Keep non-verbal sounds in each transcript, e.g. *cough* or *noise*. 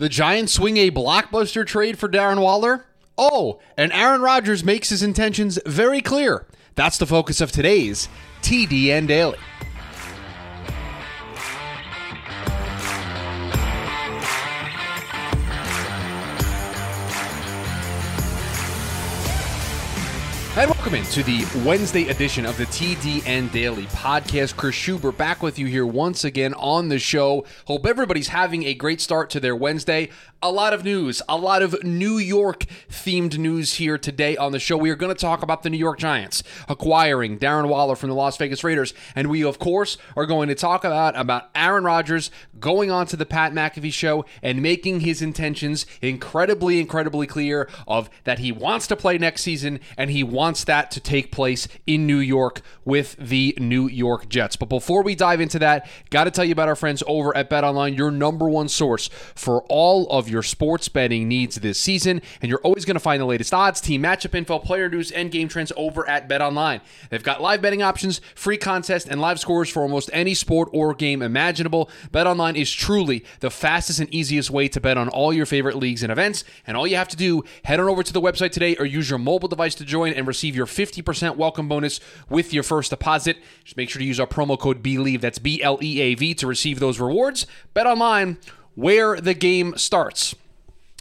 The Giants swing a blockbuster trade for Darren Waller? Oh, and Aaron Rodgers makes his intentions very clear. That's the focus of today's TDN Daily. And welcome into the Wednesday edition of the TDN Daily Podcast. Chris Schubert back with you here once again on the show. Hope everybody's having a great start to their Wednesday. A lot of news, a lot of New York themed news here today on the show. We are going to talk about the New York Giants acquiring Darren Waller from the Las Vegas Raiders. And we, of course, are going to talk about, about Aaron Rodgers going on to the Pat McAfee show and making his intentions incredibly, incredibly clear of that he wants to play next season and he wants that to take place in New York with the New York Jets. But before we dive into that, got to tell you about our friends over at Bet Online, your number one source for all of your sports betting needs this season. And you're always going to find the latest odds, team matchup info, player news, and game trends over at Bet Online. They've got live betting options, free contests, and live scores for almost any sport or game imaginable. Bet Online is truly the fastest and easiest way to bet on all your favorite leagues and events. And all you have to do, head on over to the website today or use your mobile device to join and receive receive your 50% welcome bonus with your first deposit. Just make sure to use our promo code BLEAV, that's B L E A V, to receive those rewards. Bet online where the game starts.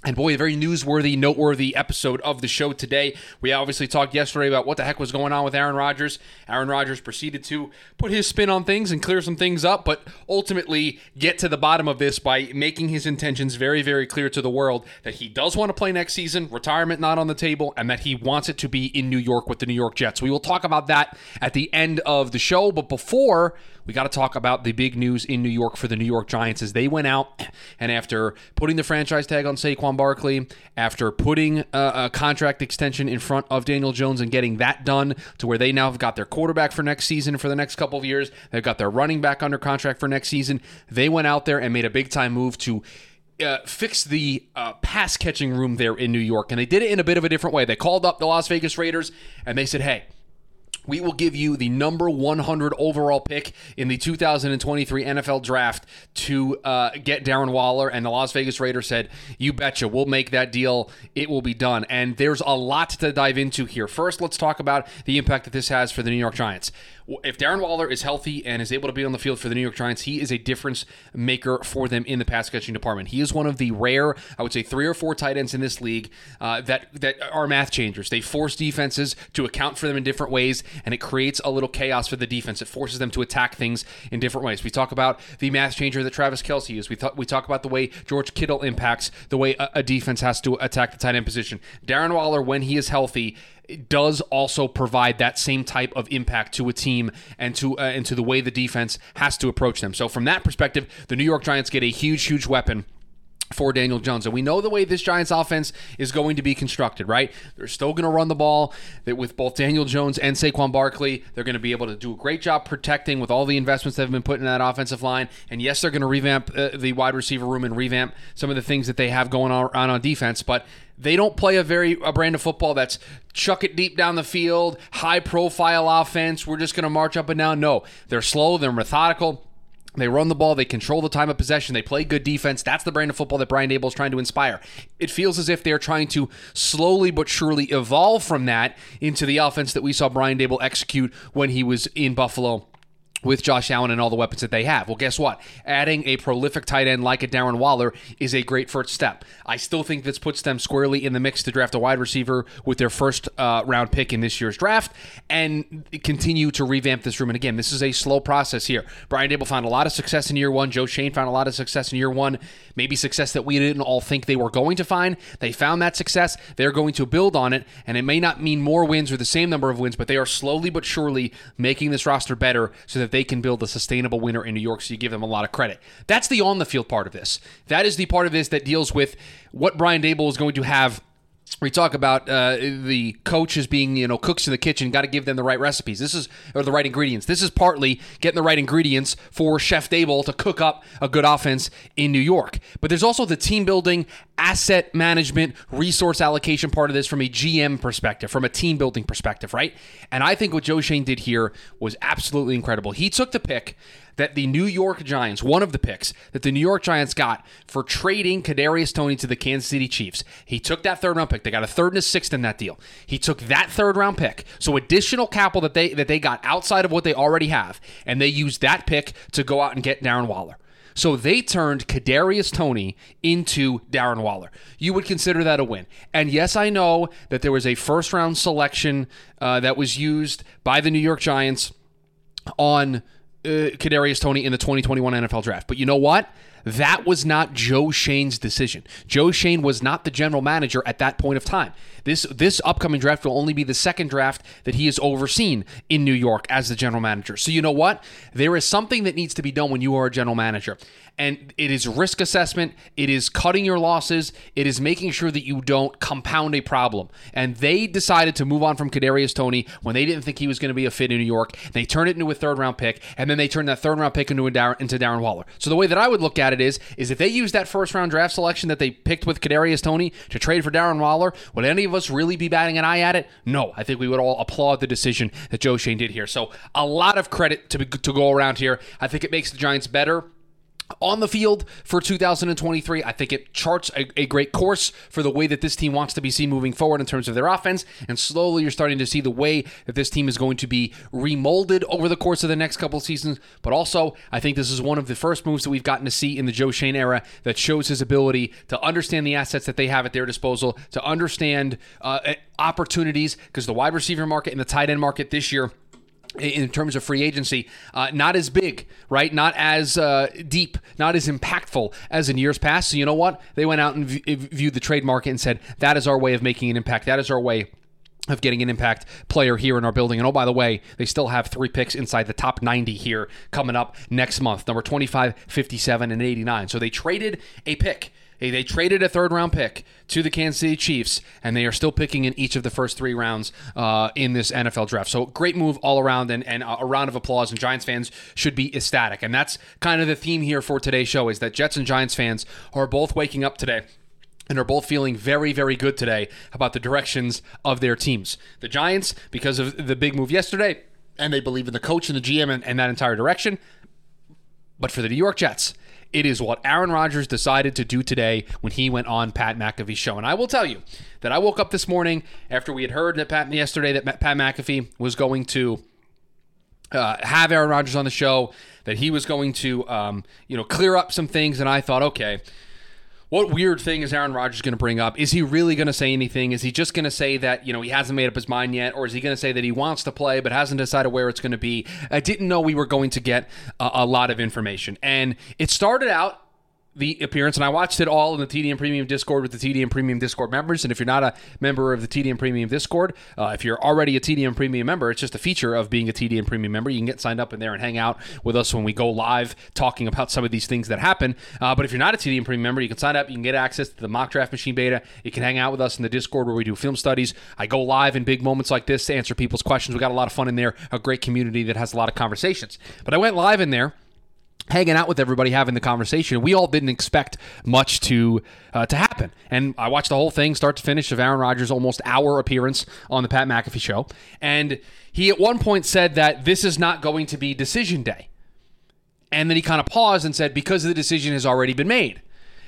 And boy, a very newsworthy, noteworthy episode of the show today. We obviously talked yesterday about what the heck was going on with Aaron Rodgers. Aaron Rodgers proceeded to put his spin on things and clear some things up, but ultimately get to the bottom of this by making his intentions very, very clear to the world that he does want to play next season, retirement not on the table, and that he wants it to be in New York with the New York Jets. We will talk about that at the end of the show, but before we got to talk about the big news in New York for the New York Giants as they went out and after putting the franchise tag on Saquon Barkley, after putting a, a, contract extension in front of Daniel Jones and getting that done to where they now have got their quarterback for next season for the next couple of years, they've got their running back under contract for next season. They went out there and made a big time move to uh, fix the uh, pass catching room there in New York. And they did it in a bit of a different way. They called up the Las Vegas Raiders and they said, hey, we will give you the number 100 overall pick in the 2023 NFL draft to uh, get Darren Waller. And the Las Vegas Raiders said, You betcha, we'll make that deal. It will be done. And there's a lot to dive into here. First, let's talk about the impact that this has for the New York Giants if Darren Waller is healthy and is able to be on the field for the New York Giants, he is a difference maker for them in the pass catching department. He is one of the rare, I would say, three or four tight ends in this league uh, that that are math changers. They force defenses to account for them in different ways, and it creates a little chaos for the defense. It forces them to attack things in different ways. We talk about the math changer that Travis Kelce is. We th- we talk about the way George Kittle impacts the way a, a defense has to attack the tight end position. Darren Waller, when he is healthy does also provide that same type of impact to a team and to uh, and to the way the defense has to approach them. So from that perspective, the New York Giants get a huge, huge weapon for Daniel Jones. And we know the way this Giants offense is going to be constructed, right? They're still going to run the ball that with both Daniel Jones and Saquon Barkley. They're going to be able to do a great job protecting with all the investments that have been put in that offensive line. And yes, they're going to revamp uh, the wide receiver room and revamp some of the things that they have going on, on on defense, but they don't play a very a brand of football that's chuck it deep down the field, high profile offense. We're just going to march up and down. No, they're slow, they're methodical they run the ball. They control the time of possession. They play good defense. That's the brand of football that Brian Daboll is trying to inspire. It feels as if they're trying to slowly but surely evolve from that into the offense that we saw Brian Daboll execute when he was in Buffalo with Josh Allen and all the weapons that they have. Well, guess what? Adding a prolific tight end like a Darren Waller is a great first step. I still think this puts them squarely in the mix to draft a wide receiver with their first uh, round pick in this year's draft and continue to revamp this room. And again, this is a slow process here. Brian Daboll found a lot of success in year one. Joe Schoen found a lot of success in year one. Maybe success that we didn't all think they were going to find. They found that success. They're going to build on it. And it may not mean more wins or the same number of wins, but they are slowly but surely making this roster better so that that they can build a sustainable winner in New York. So you give them a lot of credit. That's the on the field part of this. That is the part of this that deals with what Brian Daboll is going to have we talk about uh, the coaches being you know cooks in the kitchen got to give them the right recipes. This is or the right ingredients. This is partly getting the right ingredients for chef Daboll to cook up a good offense in new york. But there's also the team building asset management resource allocation part of this from a gm perspective from a team building perspective right? And i think what joe schoen did here was absolutely incredible. He took the pick that the New York Giants, one of the picks that the New York Giants got for trading Kadarius Toney to the Kansas City Chiefs. He took that third round pick. They got a third and a sixth in that deal. He took that third round pick, so additional capital that they that they got outside of what they already have, and they used that pick to go out and get Darren Waller. So they turned Kadarius Toney into Darren Waller. You would consider that a win. And yes, I know that there was a first round selection uh, that was used by the New York Giants on uh, Kadarius Toney in the 2021 NFL Draft. But you know what? That was not Joe Schoen's decision. Joe Schoen was not the general manager at that point of time. This this upcoming draft will only be the second draft that he has overseen in New York as the general manager. So you know what? There is something that needs to be done when you are a general manager. And it is risk assessment, it is cutting your losses, it is making sure that you don't compound a problem. And they decided to move on from Kadarius Toney when they didn't think he was going to be a fit in New York. They turned it into a third round pick, and then they turned that third round pick into, Darren, into Darren Waller. So the way that I would look at it is, is if they use that first round draft selection that they picked with Kadarius Toney to trade for Darren Waller, would any of us really be batting an eye at it? No. I think we would all applaud the decision that Joe Schoen did here. So a lot of credit to, to go around here. I think it makes the Giants better on the field for 2023. I think it charts a, a, great course for the way that this team wants to be seen moving forward in terms of their offense. And slowly you're starting to see the way that this team is going to be remolded over the course of the next couple seasons. But also, I think this is one of the first moves that we've gotten to see in the Joe Schoen era that shows his ability to understand the assets that they have at their disposal, to understand uh, opportunities, because the wide receiver market and the tight end market this year in terms of free agency, uh, not as big, right? Not as uh, deep, not as impactful as in years past. So you know what? They went out and v- viewed the trade market and said that is our way of making an impact. That is our way of getting an impact player here in our building. And oh, by the way, they still have three picks inside the top 90 here coming up next month number 25, 57, and 89. So they traded a pick Hey, they traded a third round pick to the Kansas City Chiefs, and they are still picking in each of the first three rounds uh, in this NFL draft. So great move all around, and, and a round of applause. And Giants fans should be ecstatic. And that's kind of the theme here for today's show: is that Jets and Giants fans are both waking up today and are both feeling very, very good today about the directions of their teams. The Giants, because of the big move yesterday, and they believe in the coach and the GM and, and that entire direction. But for the New York Jets, it is what Aaron Rodgers decided to do today when he went on Pat McAfee's show. And I will tell you that I woke up this morning after we had heard that Pat yesterday that Pat McAfee was going to uh, have Aaron Rodgers on the show, that he was going to um, you know clear up some things, and I thought, okay what weird thing is Aaron Rodgers going to bring up? Is he really going to say anything? Is he just going to say that, you know, he hasn't made up his mind yet? Or is he going to say that he wants to play but hasn't decided where it's going to be? I didn't know we were going to get a, a lot of information. And it started out the appearance, and I watched it all in the TDN Premium Discord with the TDN Premium Discord members. And if you're not a member of the TDN Premium Discord, uh, if you're already a TDN Premium member, it's just a feature of being a TDN Premium member. You can get signed up in there and hang out with us when we go live talking about some of these things that happen. Uh, but if you're not a TDN Premium member, you can sign up. You can get access to the mock draft machine beta. You can hang out with us in the Discord where we do film studies. I go live in big moments like this to answer people's questions. We got a lot of fun in there. A great community that has a lot of conversations. But I went live in there hanging out with everybody, having the conversation. We all didn't expect much to uh, to happen, and I watched the whole thing, start to finish, of Aaron Rodgers' almost hour appearance on the Pat McAfee show, and he at one point said that this is not going to be decision day, and then he kind of paused and said because the decision has already been made,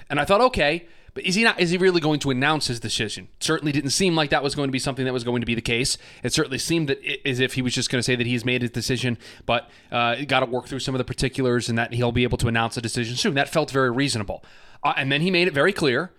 and I thought, okay, but is he not? Is he really going to announce his decision? Certainly didn't seem like that was going to be something that was going to be the case. It certainly seemed that it, as if he was just going to say that he's made his decision, but uh, got to work through some of the particulars and that he'll be able to announce a decision soon. That felt very reasonable. Uh, and then he made it very clear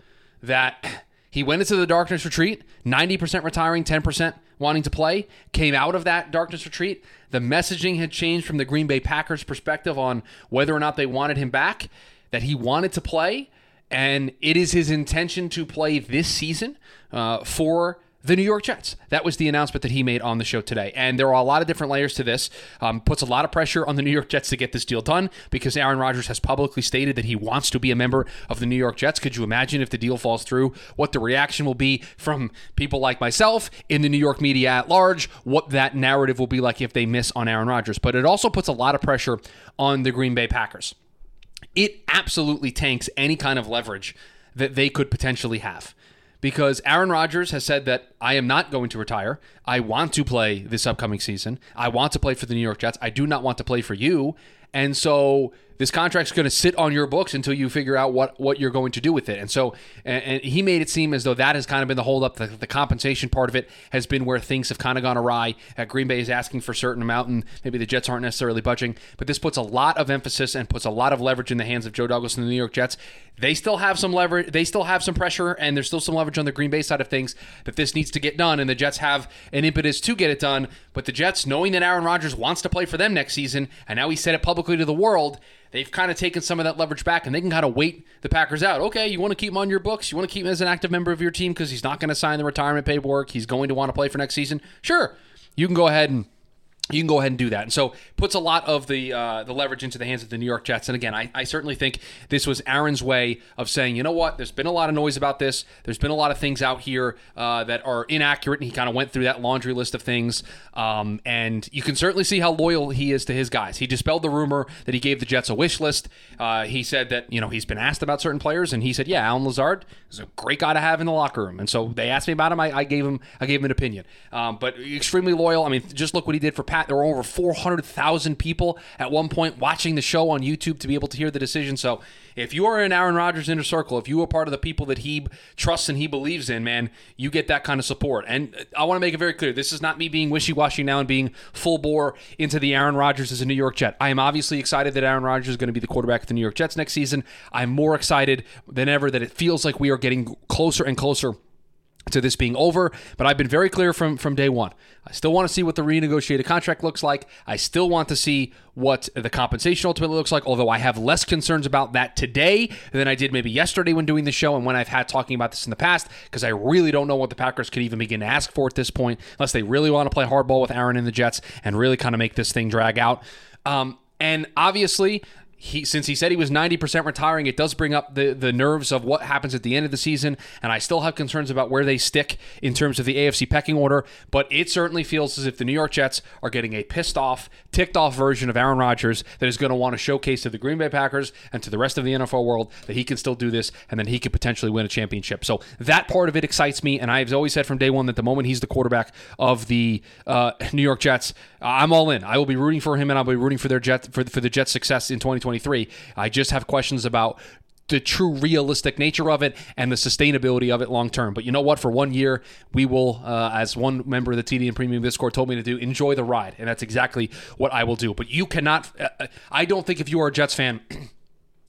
that he went into the darkness retreat, 90% retiring, 10% wanting to play, came out of that darkness retreat. The messaging had changed from the Green Bay Packers perspective on whether or not they wanted him back, that he wanted to play and it is his intention to play this season uh, for the New York Jets. That was the announcement that he made on the show today. And there are a lot of different layers to this. Um, puts a lot of pressure on the New York Jets to get this deal done because Aaron Rodgers has publicly stated that he wants to be a member of the New York Jets. Could you imagine if the deal falls through, what the reaction will be from people like myself in the New York media at large, what that narrative will be like if they miss on Aaron Rodgers? But it also puts a lot of pressure on the Green Bay Packers it absolutely tanks any kind of leverage that they could potentially have. Because Aaron Rodgers has said that I am not going to retire. I want to play this upcoming season. I want to play for the New York Jets. I do not want to play for you. And so this contract's going to sit on your books until you figure out what what you're going to do with it. And so, and, and he made it seem as though that has kind of been the holdup. The, the compensation part of it has been where things have kind of gone awry. Uh, Green Bay is asking for a certain amount, and maybe the Jets aren't necessarily budging. But this puts a lot of emphasis and puts a lot of leverage in the hands of Joe Douglas and the New York Jets. They still have some leverage. They still have some pressure, and there's still some leverage on the Green Bay side of things that this needs to get done. And the Jets have an impetus to get it done. But the Jets, knowing that Aaron Rodgers wants to play for them next season, and now he said it publicly to the world they've kind of taken some of that leverage back and they can kind of wait the Packers out. Okay, you want to keep him on your books? You want to keep him as an active member of your team because he's not going to sign the retirement paperwork. He's going to want to play for next season. Sure, you can go ahead and you can go ahead and do that. And so puts a lot of the uh, the leverage into the hands of the New York Jets. And again, I, I certainly think this was Aaron's way of saying, you know what, there's been a lot of noise about this. There's been a lot of things out here uh, that are inaccurate. And he kind of went through that laundry list of things. Um, and you can certainly see how loyal he is to his guys. He dispelled the rumor that he gave the Jets a wish list. Uh, he said that, you know, he's been asked about certain players. And he said, yeah, Allen Lazard is a great guy to have in the locker room. And so they asked me about him. I, I gave him I gave him an opinion. Um, but extremely loyal. I mean, just look what he did for Pat. There were over 400,000 people at one point watching the show on YouTube to be able to hear the decision. So if you are in Aaron Rodgers' inner circle, if you are part of the people that he trusts and he believes in, man, you get that kind of support. And uh, I want to make it very clear this is not me being wishy washy now and being full bore into the Aaron Rodgers as a New York Jet. I am obviously excited that Aaron Rodgers is going to be the quarterback of the New York Jets next season. I'm more excited than ever that it feels like we are getting closer and closer to this being over, but I've been very clear from from day one. I still want to see what the renegotiated contract looks like. I still want to see what the compensation ultimately looks like, although I have less concerns about that today than I did maybe yesterday when doing the show and when I've had talking about this in the past, because I really don't know what the Packers could even begin to ask for at this point, unless they really want to play hardball with Aaron and the Jets and really kind of make this thing drag out. Um, and obviously, he since he said he was 90% retiring, it does bring up the, the nerves of what happens at the end of the season. And I still have concerns about where they stick in terms of the AFC pecking order. But it certainly feels as if the New York Jets are getting a pissed off, ticked off version of Aaron Rodgers that is going to want to showcase to the Green Bay Packers and to the rest of the NFL world that he can still do this and then he could potentially win a championship. So that part of it excites me. And I've always said from day one that the moment he's the quarterback of the uh, New York Jets, I'm all in. I will be rooting for him and I'll be rooting for their Jet for, for the Jets' success in 2020. 2023. I just have questions about the true realistic nature of it and the sustainability of it long term. But you know what? For one year, we will, uh, as one member of the TDN Premium Discord told me to do, enjoy the ride. And that's exactly what I will do. But you cannot, uh, uh I don't think if you are a Jets fan, *clears throat*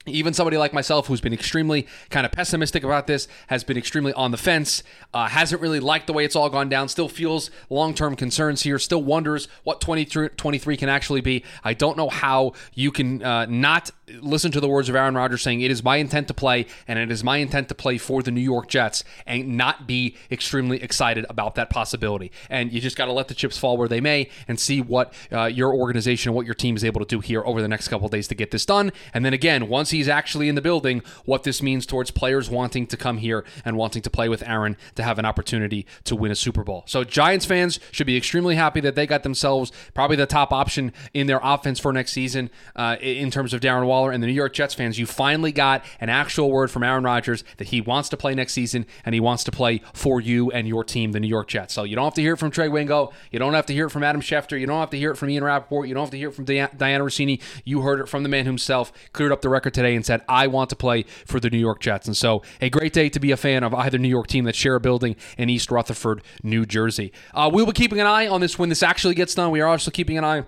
even somebody like myself who's been extremely kind of pessimistic about this has been extremely on the fence uh, hasn't really liked the way it's all gone down still feels long-term concerns here still wonders what 2023 can actually be. I don't know how you can uh, not listen to the words of aaron rodgers saying it is my intent to play and it is my intent to play for the new york jets and not be extremely excited about that possibility. And you just got to let the chips fall where they may and see what uh, your organization and what your team is able to do here over the next couple days to get this done. And then again once he's actually in the building, what this means towards players wanting to come here and wanting to play with Aaron to have an opportunity to win a Super Bowl. So Giants fans should be extremely happy that they got themselves probably the top option in their offense for next season uh, in terms of Darren Waller. And the New York Jets fans, you finally got an actual word from Aaron Rodgers that he wants to play next season and he wants to play for you and your team, the New York Jets. So you don't have to hear it from Trey Wingo. You don't have to hear it from Adam Schefter. You don't have to hear it from Ian Rapoport. You don't have to hear it from Dianna Russini. You heard it from the man himself, cleared up the record today today and said, I want to play for the New York Jets. And so, a great day to be a fan of either New York team that share a building in East Rutherford, New Jersey. Uh, we'll be keeping an eye on this when this actually gets done. We are also keeping an eye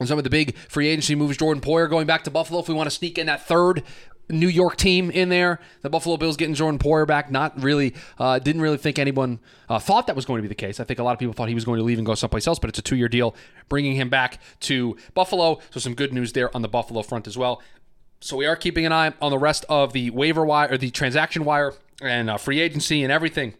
on some of the big free agency moves. Jordan Poyer going back to Buffalo. If we want to sneak in that third New York team in there. The Buffalo Bills getting Jordan Poyer back. Not really, uh, didn't really think anyone uh, thought that was going to be the case. I think a lot of people thought he was going to leave and go someplace else, but it's a two year deal, bringing him back to Buffalo. So some good news there on the Buffalo front as well. So we are keeping an eye on the rest of the waiver wire or the transaction wire and uh, free agency and everything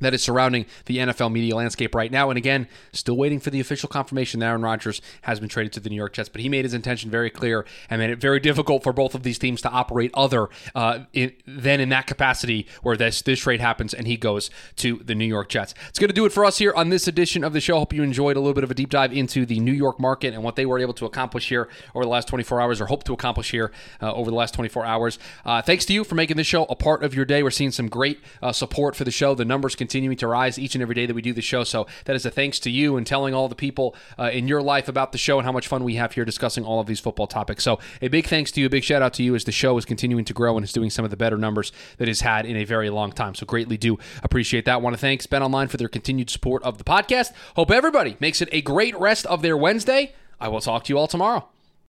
that is surrounding the NFL media landscape right now. And again, still waiting for the official confirmation that Aaron Rodgers has been traded to the New York Jets. But he made his intention very clear and made it very difficult for both of these teams to operate other uh, in, than in that capacity where this this trade happens and he goes to the New York Jets. It's going to do it for us here on this edition of the show. Hope you enjoyed a little bit of a deep dive into the New York market and what they were able to accomplish here over the last 24 hours or hope to accomplish here uh, over the last 24 hours. Uh, thanks to you for making this show a part of your day. We're seeing some great uh, support for the show. The numbers continue continuing to rise each and every day that we do the show. So that is a thanks to you and telling all the people uh, in your life about the show and how much fun we have here discussing all of these football topics. So a big thanks to you, a big shout out to you as the show is continuing to grow and is doing some of the better numbers that it's had in a very long time. So greatly do appreciate that. Want to thank Bet Online for their continued support of the podcast. Hope everybody makes it a great rest of their Wednesday. I will talk to you all tomorrow.